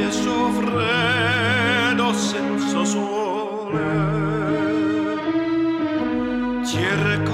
rabbie senza sole. Cerco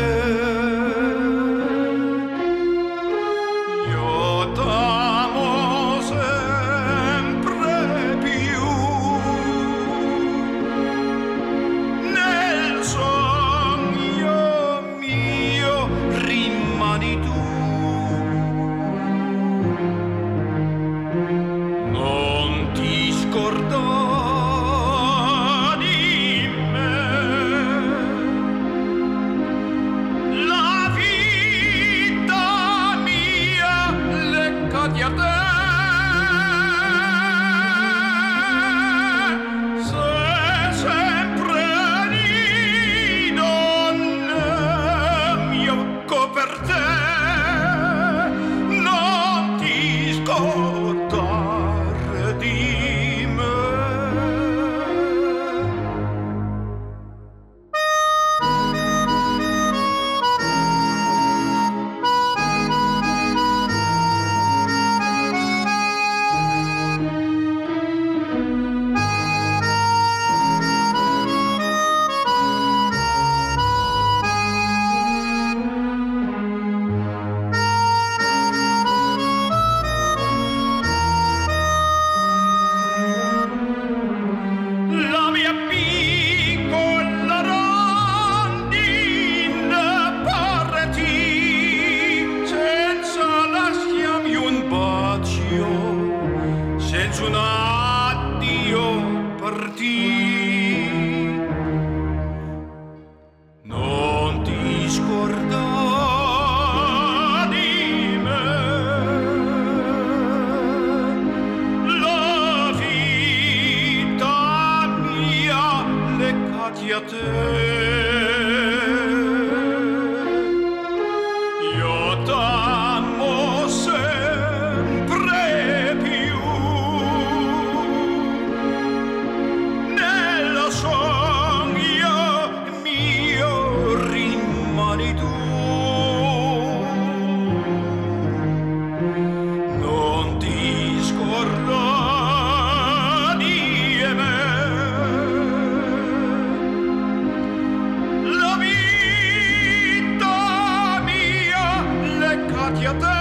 a mia leccati пакета